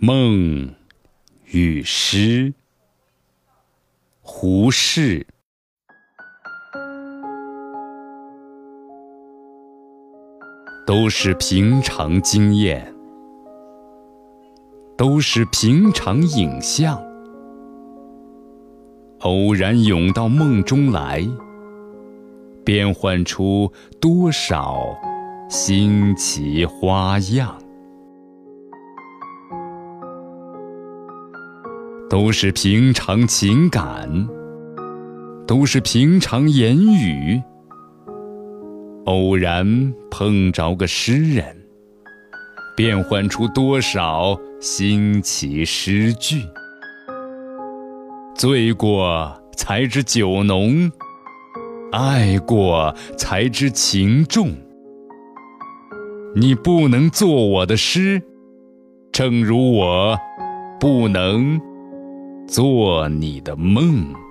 梦与诗，胡适。都是平常经验，都是平常影像，偶然涌到梦中来，变换出多少新奇花样。都是平常情感，都是平常言语。偶然碰着个诗人，变换出多少新奇诗句。醉过才知酒浓，爱过才知情重。你不能做我的诗，正如我不能。做你的梦。